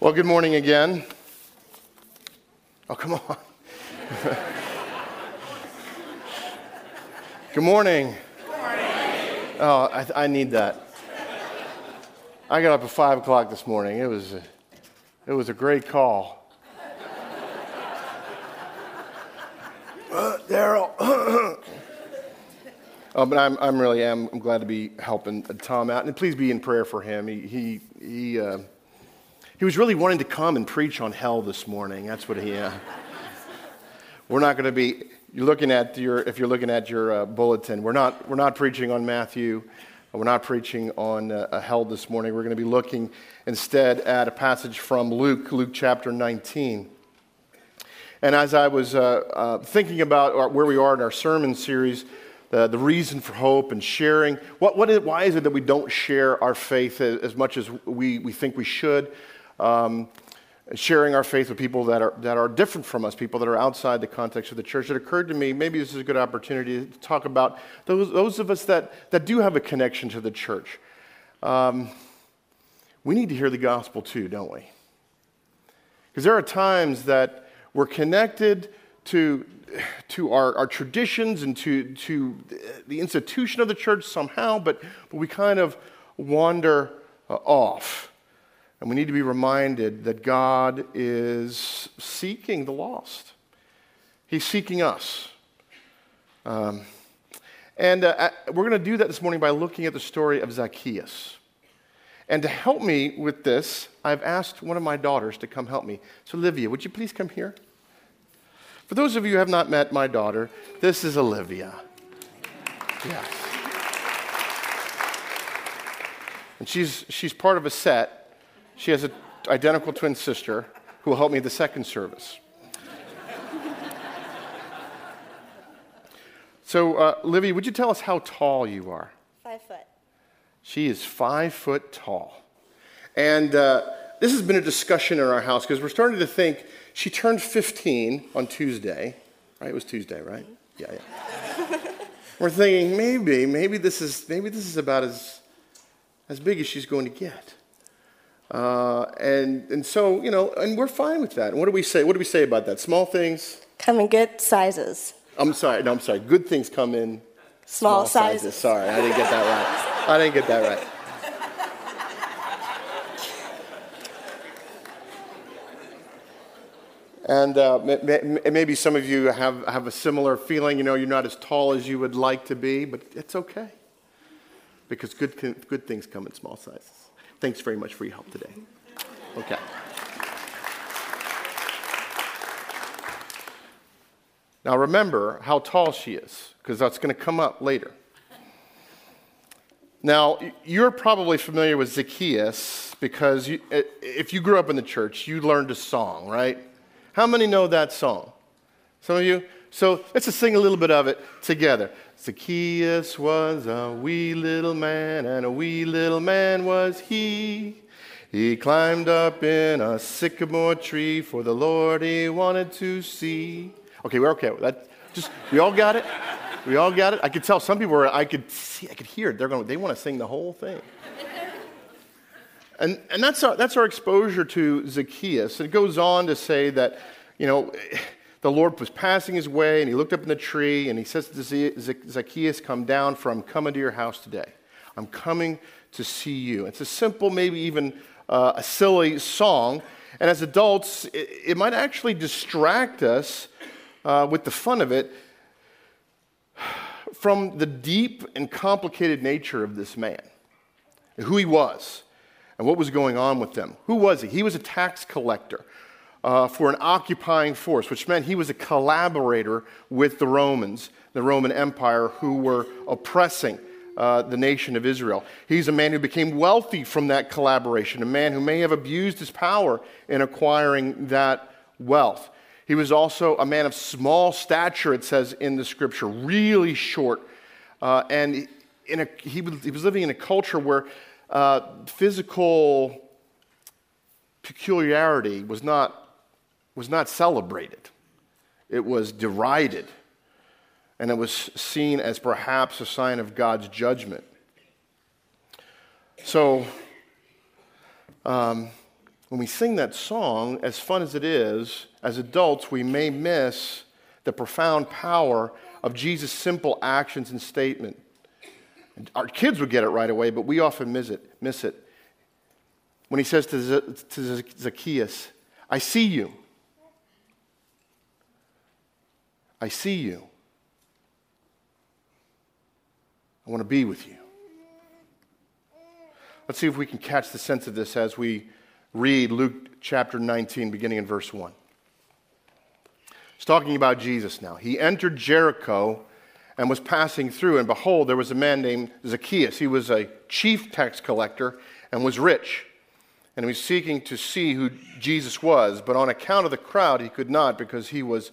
Well, good morning again. Oh, come on. good morning. Good morning. Oh, I, I, need that. I got up at 5 o'clock this morning. It was a, it was a great call. uh, Daryl. oh, but I'm, I'm really am I'm glad to be helping Tom out. And please be in prayer for him. He, he, he uh, he was really wanting to come and preach on hell this morning. That's what he. Uh, we're not going to be. You're looking at your. If you're looking at your uh, bulletin, we're not. We're not preaching on Matthew. We're not preaching on uh, hell this morning. We're going to be looking instead at a passage from Luke, Luke chapter 19. And as I was uh, uh, thinking about where we are in our sermon series, the, the reason for hope and sharing, what, what is, why is it that we don't share our faith as, as much as we, we think we should? Um, sharing our faith with people that are, that are different from us, people that are outside the context of the church, it occurred to me maybe this is a good opportunity to talk about those, those of us that, that do have a connection to the church. Um, we need to hear the gospel too, don't we? Because there are times that we're connected to, to our, our traditions and to, to the institution of the church somehow, but, but we kind of wander uh, off. And we need to be reminded that God is seeking the lost, He's seeking us. Um, and uh, we're going to do that this morning by looking at the story of Zacchaeus. And to help me with this, I've asked one of my daughters to come help me. So, Olivia, would you please come here? For those of you who have not met my daughter, this is Olivia. Yes. And she's, she's part of a set she has an identical twin sister who will help me the second service. so, uh, Livy, would you tell us how tall you are? Five foot. She is five foot tall. And uh, this has been a discussion in our house because we're starting to think she turned 15 on Tuesday, right? It was Tuesday, right? Yeah, yeah. we're thinking maybe, maybe this is, maybe this is about as, as big as she's going to get. Uh, and, and so, you know, and we're fine with that. And what do we say? What do we say about that? Small things? Come in good sizes. I'm sorry. No, I'm sorry. Good things come in small, small sizes. sizes. Sorry, I didn't get that right. I didn't get that right. And uh, maybe some of you have, have a similar feeling. You know, you're not as tall as you would like to be, but it's okay. Because good, good things come in small sizes. Thanks very much for your help today. Okay. Now remember how tall she is, because that's going to come up later. Now, you're probably familiar with Zacchaeus because you, if you grew up in the church, you learned a song, right? How many know that song? Some of you? So let's just sing a little bit of it together. Zacchaeus was a wee little man, and a wee little man was he. He climbed up in a sycamore tree, for the Lord he wanted to see. Okay, we're okay. That just we all got it. We all got it. I could tell some people were. I could see. I could hear it. They're going. They want to sing the whole thing. And and that's our that's our exposure to Zacchaeus. It goes on to say that, you know the Lord was passing his way and he looked up in the tree and he says to Zacchaeus, Come down, for I'm coming to your house today. I'm coming to see you. It's a simple, maybe even uh, a silly song. And as adults, it, it might actually distract us uh, with the fun of it from the deep and complicated nature of this man, who he was, and what was going on with him. Who was he? He was a tax collector uh, for an occupying force, which meant he was a collaborator with the Romans, the Roman Empire, who were oppressing uh, the nation of Israel. He's a man who became wealthy from that collaboration, a man who may have abused his power in acquiring that wealth. He was also a man of small stature, it says in the scripture, really short. Uh, and in a, he, was, he was living in a culture where uh, physical peculiarity was not was not celebrated, it was derided, and it was seen as perhaps a sign of God's judgment. So, um, when we sing that song, as fun as it is, as adults, we may miss the profound power of Jesus' simple actions and statement. Our kids would get it right away, but we often miss it. Miss it. When he says to, to Zacchaeus, I see you. I see you. I want to be with you. Let's see if we can catch the sense of this as we read Luke chapter 19, beginning in verse 1. It's talking about Jesus now. He entered Jericho and was passing through, and behold, there was a man named Zacchaeus. He was a chief tax collector and was rich. And he was seeking to see who Jesus was, but on account of the crowd, he could not because he was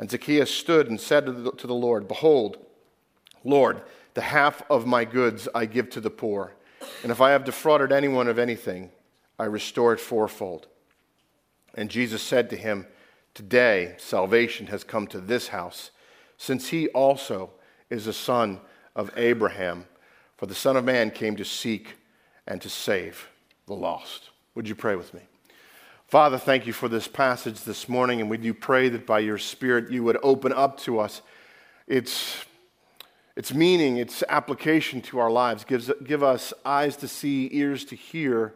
And Zacchaeus stood and said to the, to the Lord, Behold, Lord, the half of my goods I give to the poor. And if I have defrauded anyone of anything, I restore it fourfold. And Jesus said to him, Today salvation has come to this house, since he also is a son of Abraham. For the Son of Man came to seek and to save the lost. Would you pray with me? Father, thank you for this passage this morning, and we do pray that by your Spirit you would open up to us its, its meaning, its application to our lives. Gives, give us eyes to see, ears to hear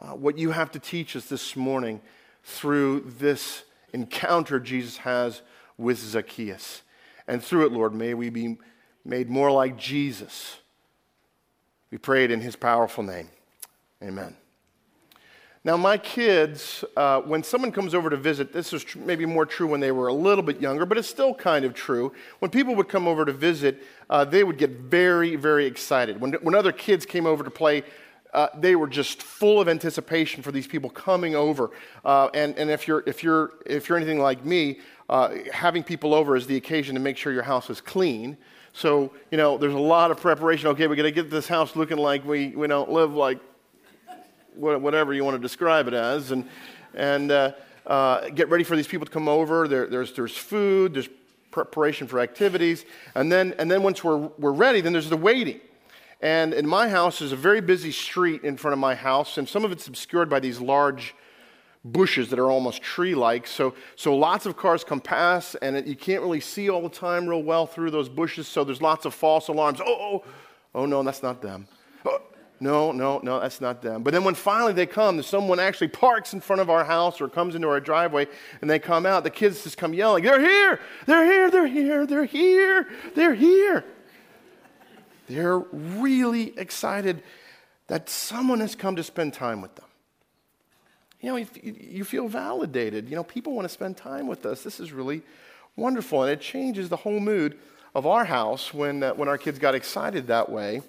uh, what you have to teach us this morning through this encounter Jesus has with Zacchaeus. And through it, Lord, may we be made more like Jesus. We pray it in his powerful name. Amen. Now, my kids, uh, when someone comes over to visit, this was tr- maybe more true when they were a little bit younger, but it's still kind of true. When people would come over to visit, uh, they would get very, very excited. When, when other kids came over to play, uh, they were just full of anticipation for these people coming over. Uh, and and if, you're, if, you're, if you're anything like me, uh, having people over is the occasion to make sure your house is clean. So, you know, there's a lot of preparation. Okay, we got to get this house looking like we, we don't live like whatever you want to describe it as. And, and uh, uh, get ready for these people to come over. There, there's, there's food, there's preparation for activities. And then, and then once we're, we're ready, then there's the waiting. And in my house, there's a very busy street in front of my house, and some of it's obscured by these large bushes that are almost tree like. So, so lots of cars come past, and it, you can't really see all the time real well through those bushes, so there's lots of false alarms. Oh, oh, oh no, that's not them. No, no, no, that's not them. But then when finally they come, someone actually parks in front of our house or comes into our driveway and they come out, the kids just come yelling, They're here! They're here! They're here! They're here! They're here! They're really excited that someone has come to spend time with them. You know, you feel validated. You know, people want to spend time with us. This is really wonderful. And it changes the whole mood of our house when, uh, when our kids got excited that way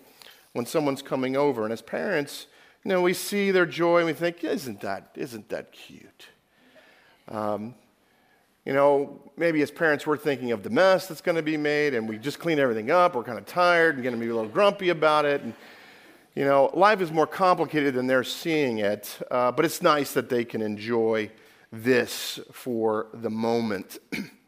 when someone's coming over. And as parents, you know, we see their joy and we think, isn't that, isn't that cute? Um, you know, maybe as parents, we're thinking of the mess that's going to be made, and we just clean everything up. We're kind of tired and going to be a little grumpy about it. And, you know, life is more complicated than they're seeing it, uh, but it's nice that they can enjoy this for the moment.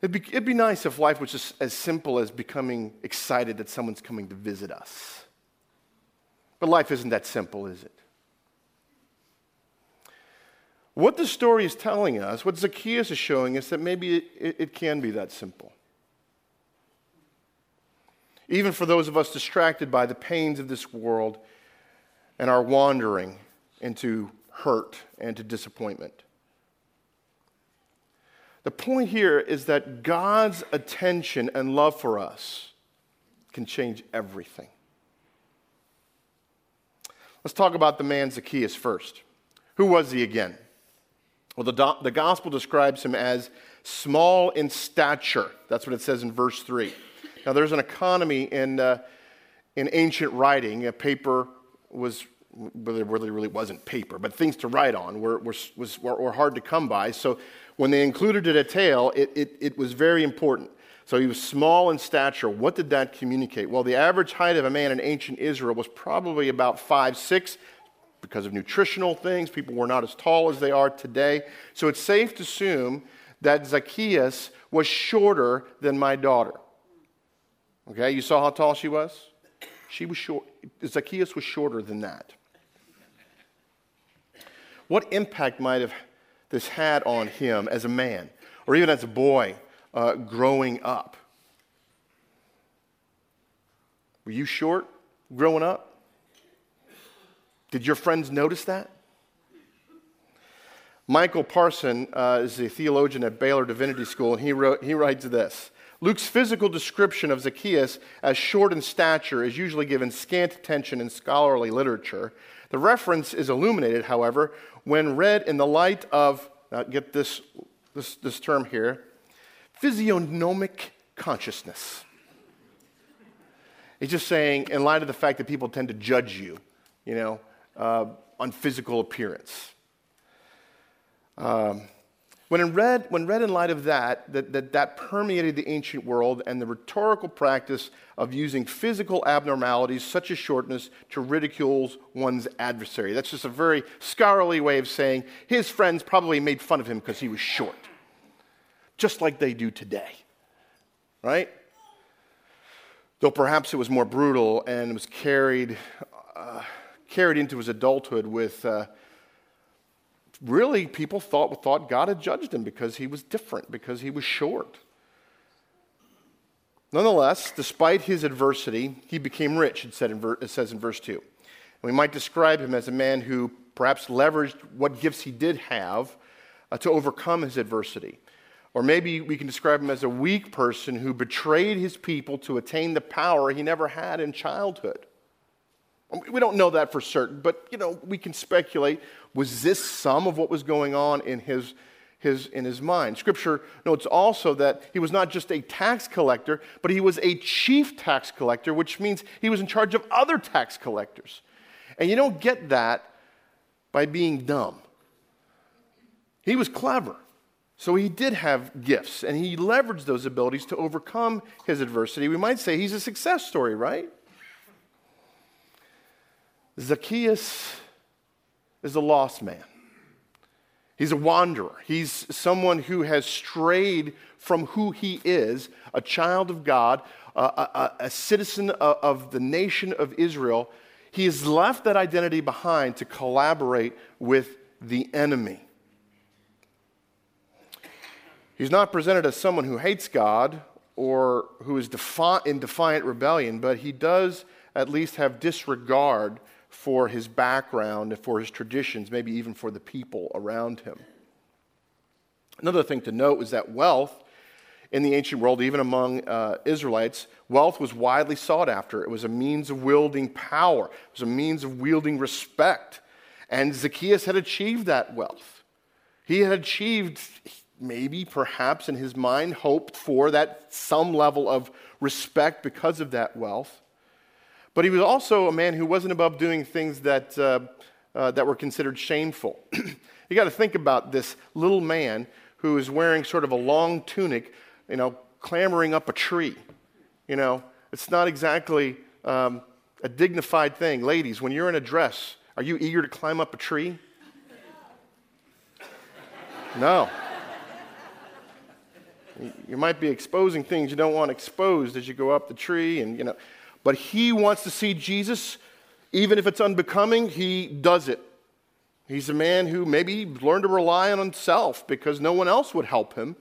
it'd, be, it'd be nice if life was just as simple as becoming excited that someone's coming to visit us. But life isn't that simple, is it? What the story is telling us, what Zacchaeus is showing us, that maybe it, it, can be that simple. Even for those of us distracted by the pains of this world and our wandering into hurt and to disappointment. The point here is that God's attention and love for us can change everything. Let's talk about the man Zacchaeus first. Who was he again? Well, the, do- the gospel describes him as small in stature. That's what it says in verse 3. Now, there's an economy in, uh, in ancient writing. A paper was but there really, really wasn't paper, but things to write on were, were, was, were, were hard to come by. So when they included a detail, it, it, it was very important. So he was small in stature. What did that communicate? Well, the average height of a man in ancient Israel was probably about five six, because of nutritional things. People were not as tall as they are today. So it's safe to assume that Zacchaeus was shorter than my daughter. Okay, you saw how tall she was? She was short. Zacchaeus was shorter than that. What impact might have this had on him as a man, or even as a boy uh, growing up? Were you short growing up? Did your friends notice that? Michael Parson uh, is a theologian at Baylor Divinity School, and he, wrote, he writes this Luke's physical description of Zacchaeus as short in stature is usually given scant attention in scholarly literature. The reference is illuminated, however, when read in the light of, now get this, this, this term here, physiognomic consciousness. He's just saying, in light of the fact that people tend to judge you, you know, uh, on physical appearance. Um, when, read, when read in light of that, that, that, that permeated the ancient world and the rhetorical practice of using physical abnormalities such as shortness to ridicule one's adversary. That's just a very scholarly way of saying his friends probably made fun of him because he was short, just like they do today, right? Though perhaps it was more brutal and was carried, uh, carried into his adulthood with. Uh, really people thought, thought God had judged him because he was different, because he was short. Nonetheless, despite his adversity, he became rich, it, said in ver- it says in verse 2. And we might describe him as a man who perhaps leveraged what gifts he did have uh, to overcome his adversity. Or maybe we can describe him as a weak person who betrayed his people to attain the power he never had in childhood. We don't know that for certain, but you know, we can speculate. Was this some of what was going on in his, his, in his mind? Scripture notes also that he was not just a tax collector, but he was a chief tax collector, which means he was in charge of other tax collectors. And you don't get that by being dumb. He was clever. So he did have gifts, and he leveraged those abilities to overcome his adversity. We might say he's a success story, right? Zacchaeus is a lost man. He's a wanderer. He's someone who has strayed from who he is a child of God, a, a, a citizen of, of the nation of Israel. He has left that identity behind to collaborate with the enemy. He's not presented as someone who hates God or who is defi- in defiant rebellion, but he does at least have disregard for his background and for his traditions, maybe even for the people around him. Another thing to note is that wealth in the ancient world, even among uh, Israelites, wealth was widely sought after. It was a means of wielding power, it was a means of wielding respect. And Zacchaeus had achieved that wealth. He had achieved, maybe, perhaps in his mind, hoped for that some level of respect because of that wealth. But he was also a man who wasn't above doing things that, uh, uh, that were considered shameful. you got to think about this little man who is wearing sort of a long tunic, you know, clambering up a tree. You know, it's not exactly um, a dignified thing. Ladies, when you're in a dress, are you eager to climb up a tree? No. You might be exposing things you don't want exposed as you go up the tree, and you know. But he wants to see Jesus, even if it's unbecoming, he does it. He's a man who maybe learned to rely on himself because no one else would help him.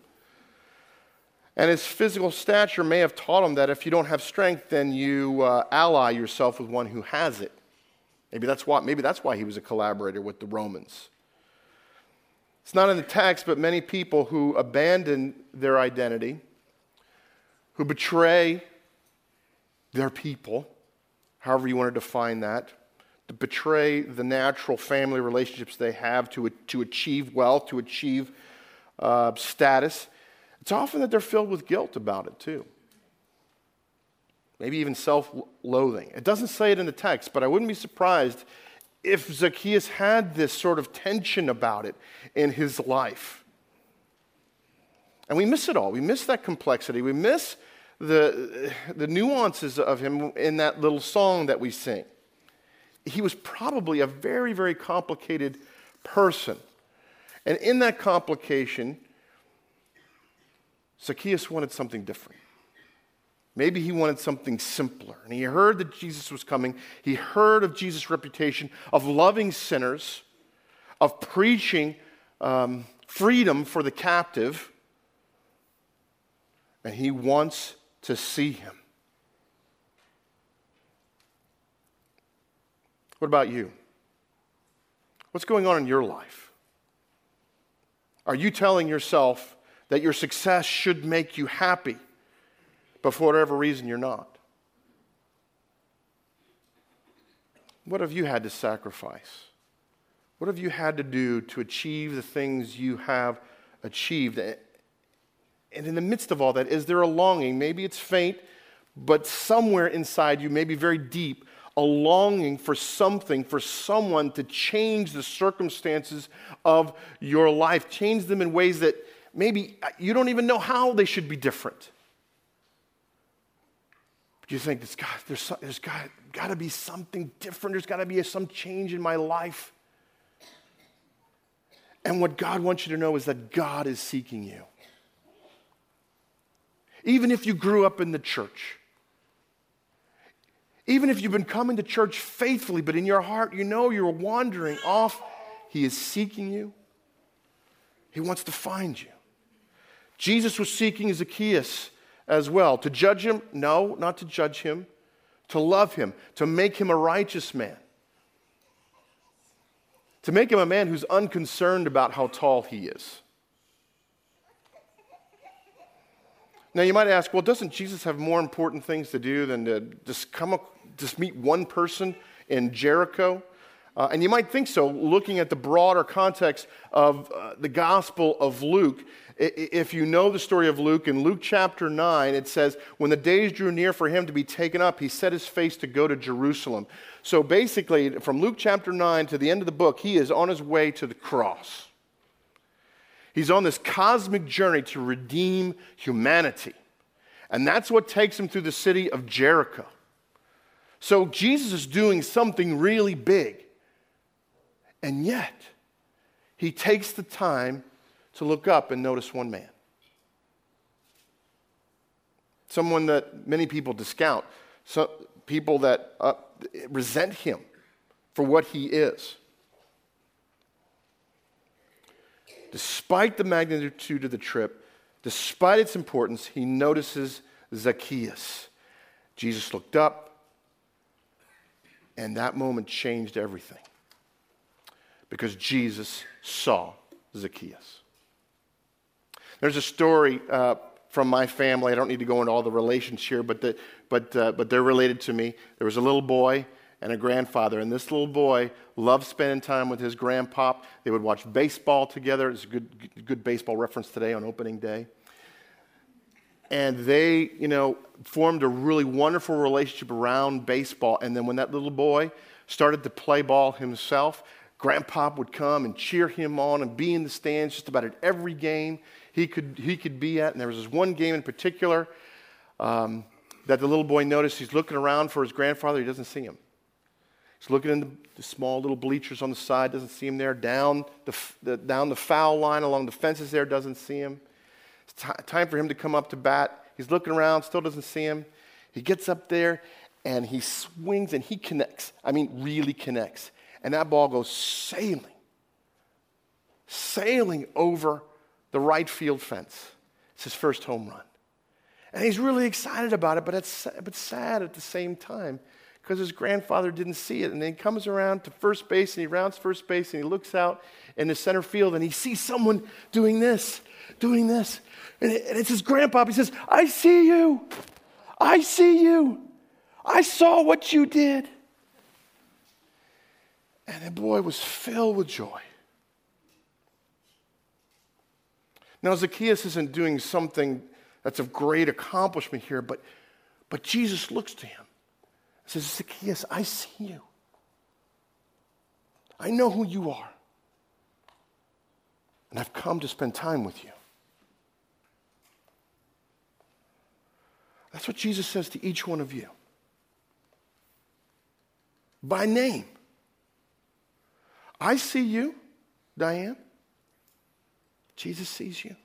And his physical stature may have taught him that if you don't have strength, then you uh, ally yourself with one who has it. Maybe that's, why, maybe that's why he was a collaborator with the Romans. It's not in the text, but many people who abandon their identity, who betray their people, however you want to define that, to betray the natural family relationships they have to, to achieve wealth, to achieve uh, status. It's often that they're filled with guilt about it, too. Maybe even self loathing. It doesn't say it in the text, but I wouldn't be surprised if Zacchaeus had this sort of tension about it in his life. And we miss it all. We miss that complexity. We miss the, the nuances of him in that little song that we sing. He was probably a very, very complicated person. And in that complication, Zacchaeus wanted something different. Maybe he wanted something simpler. And he heard that Jesus was coming. He heard of Jesus' reputation of loving sinners, of preaching um, freedom for the captive. And he wants to see him. What about you? What's going on in your life? Are you telling yourself that your success should make you happy, but for whatever reason you're not? What have you had to sacrifice? What have you had to do to achieve the things you have achieved? And in the midst of all that, is there a longing? Maybe it's faint, but somewhere inside you, maybe very deep, a longing for something, for someone to change the circumstances of your life, change them in ways that maybe you don't even know how they should be different. But you think, there's got, there's, there's got, got to be something different, there's got to be some change in my life. And what God wants you to know is that God is seeking you. Even if you grew up in the church, even if you've been coming to church faithfully, but in your heart you know you're wandering off, He is seeking you. He wants to find you. Jesus was seeking Zacchaeus as well. To judge him? No, not to judge him. To love him, to make him a righteous man. To make him a man who's unconcerned about how tall he is. Now you might ask, well, doesn't Jesus have more important things to do than to just come up, just meet one person in Jericho? Uh, and you might think so, looking at the broader context of uh, the Gospel of Luke. If you know the story of Luke, in Luke chapter 9, it says, When the days drew near for him to be taken up, he set his face to go to Jerusalem. So basically, from Luke chapter 9 to the end of the book, he is on his way to the cross. He's on this cosmic journey to redeem humanity. And that's what takes him through the city of Jericho. So Jesus is doing something really big. And yet, he takes the time to look up and notice one man. Someone that many people discount, so people that uh, resent him for what he is. Despite the magnitude of the trip, despite its importance, he notices Zacchaeus. Jesus looked up, and that moment changed everything because Jesus saw Zacchaeus. There's a story uh, from my family. I don't need to go into all the relations here, but, the, but, uh, but they're related to me. There was a little boy and a grandfather, and this little boy loved spending time with his grandpa. They would watch baseball together. It's a good, good baseball reference today on opening day. And they, you know, formed a really wonderful relationship around baseball. And then when that little boy started to play ball himself, Grandpa would come and cheer him on and be in the stands just about at every game he could, he could be at. And there was this one game in particular um, that the little boy noticed. He's looking around for his grandfather, he doesn't see him. He's looking in the, small little bleachers on the side, doesn't see him there. Down the, the, down the foul line along the fences there, doesn't see him. It's t- time for him to come up to bat. He's looking around, still doesn't see him. He gets up there and he swings and he connects. I mean, really connects and that ball goes sailing, sailing over the right field fence. It's his first home run. And he's really excited about it, but it's but sad at the same time because his grandfather didn't see it. And then he comes around to first base and he rounds first base and he looks out in the center field and he sees someone doing this, doing this. And it's his grandpa. He says, I see you. I see you. I saw what you did. And the boy was filled with joy. Now, Zacchaeus isn't doing something that's of great accomplishment here, but, but Jesus looks to him and says, Zacchaeus, I see you. I know who you are. And I've come to spend time with you. That's what Jesus says to each one of you. By name. I see you, Diane. Jesus sees you.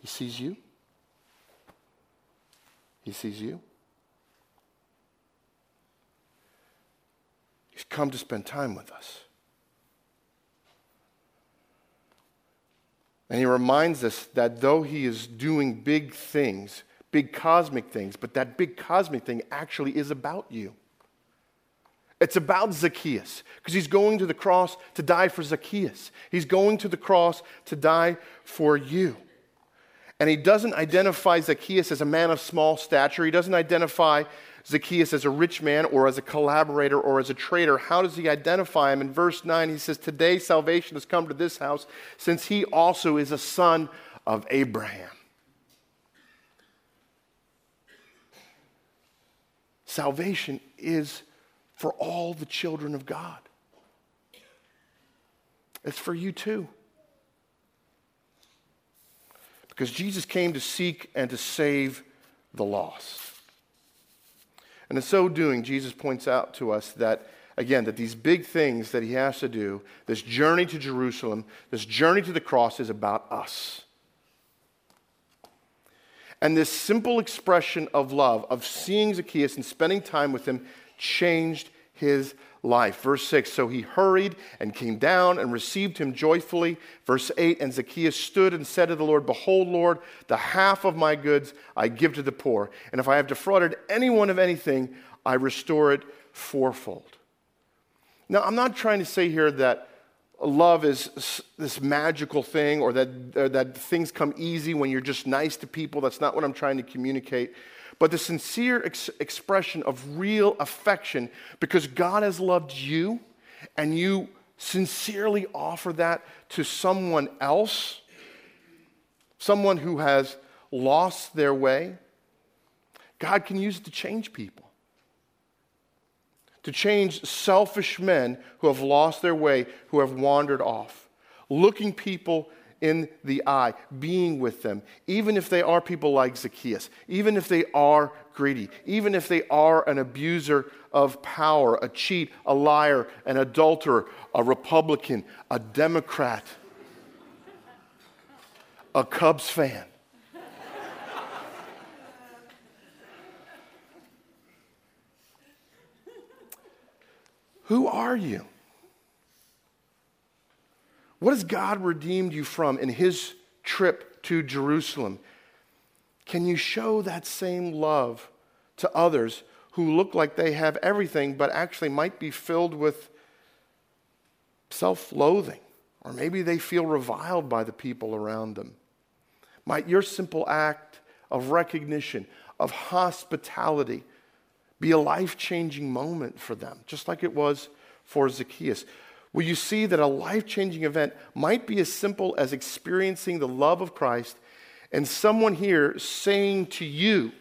He sees you. He sees you. He's come to spend time with us. And he reminds us that though he is doing big things, big cosmic things, but that big cosmic thing actually is about you. It's about Zacchaeus because he's going to the cross to die for Zacchaeus. He's going to the cross to die for you. And he doesn't identify Zacchaeus as a man of small stature. He doesn't identify Zacchaeus as a rich man or as a collaborator or as a traitor. How does he identify him? In verse 9, he says, Today salvation has come to this house, since he also is a son of Abraham. Salvation is for all the children of God. It's for you too. Because Jesus came to seek and to save the lost. And in so doing, Jesus points out to us that, again, that these big things that he has to do, this journey to Jerusalem, this journey to the cross, is about us. And this simple expression of love, of seeing Zacchaeus and spending time with him, changed his life. Verse 6 So he hurried and came down and received him joyfully. Verse 8 And Zacchaeus stood and said to the Lord, Behold, Lord, the half of my goods I give to the poor. And if I have defrauded anyone of anything, I restore it fourfold. Now, I'm not trying to say here that love is this magical thing or that, or that things come easy when you're just nice to people. That's not what I'm trying to communicate but the sincere ex- expression of real affection because God has loved you and you sincerely offer that to someone else, someone who has lost their way. God can use it to change people, to change selfish men who have lost their way, who have wandered off, looking people in the eye, being with them, even if they are people like Zacchaeus, even if they are greedy, even if they are an abuser of power, a cheat, a liar, an adulterer, a Republican, a Democrat, a Cubs fan. Who are you? What has God redeemed you from in his trip to Jerusalem? Can you show that same love to others who look like they have everything, but actually might be filled with self loathing? Or maybe they feel reviled by the people around them. Might your simple act of recognition, of hospitality, be a life changing moment for them, just like it was for Zacchaeus? Will you see that a life changing event might be as simple as experiencing the love of Christ and someone here saying to you,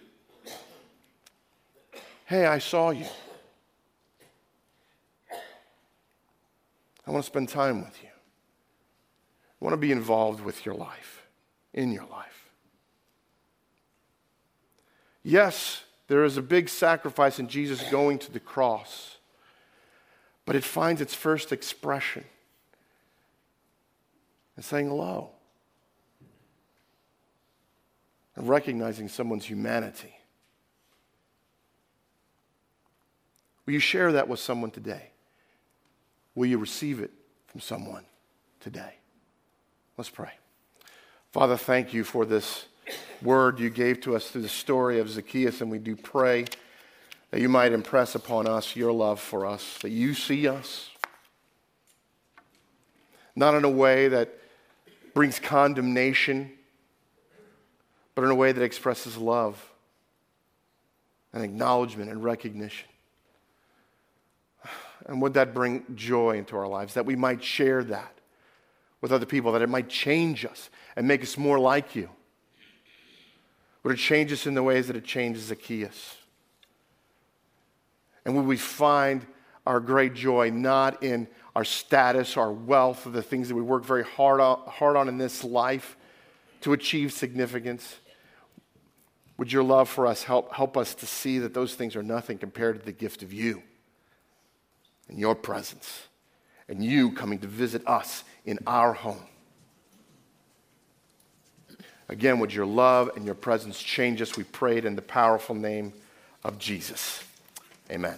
Hey, I saw you. I want to spend time with you. I want to be involved with your life, in your life. Yes, there is a big sacrifice in Jesus going to the cross but it finds its first expression in saying hello and recognizing someone's humanity. Will you share that with someone today? Will you receive it from someone today? Let's pray. Father, thank you for this word you gave to us through the story of Zacchaeus, and we do pray that you might impress upon us your love for us, that you see us, not in a way that brings condemnation, but in a way that expresses love and acknowledgement and recognition. And would that bring joy into our lives, that we might share that with other people, that it might change us and make us more like you? Would it change us in the ways that it changes Zacchaeus? And would we find our great joy not in our status, our wealth, or the things that we work very hard on, hard on in this life to achieve significance. Would your love for us help, help us to see that those things are nothing compared to the gift of you and your presence and you coming to visit us in our home? Again, would your love and your presence change us? We prayed in the powerful name of Jesus. Amen.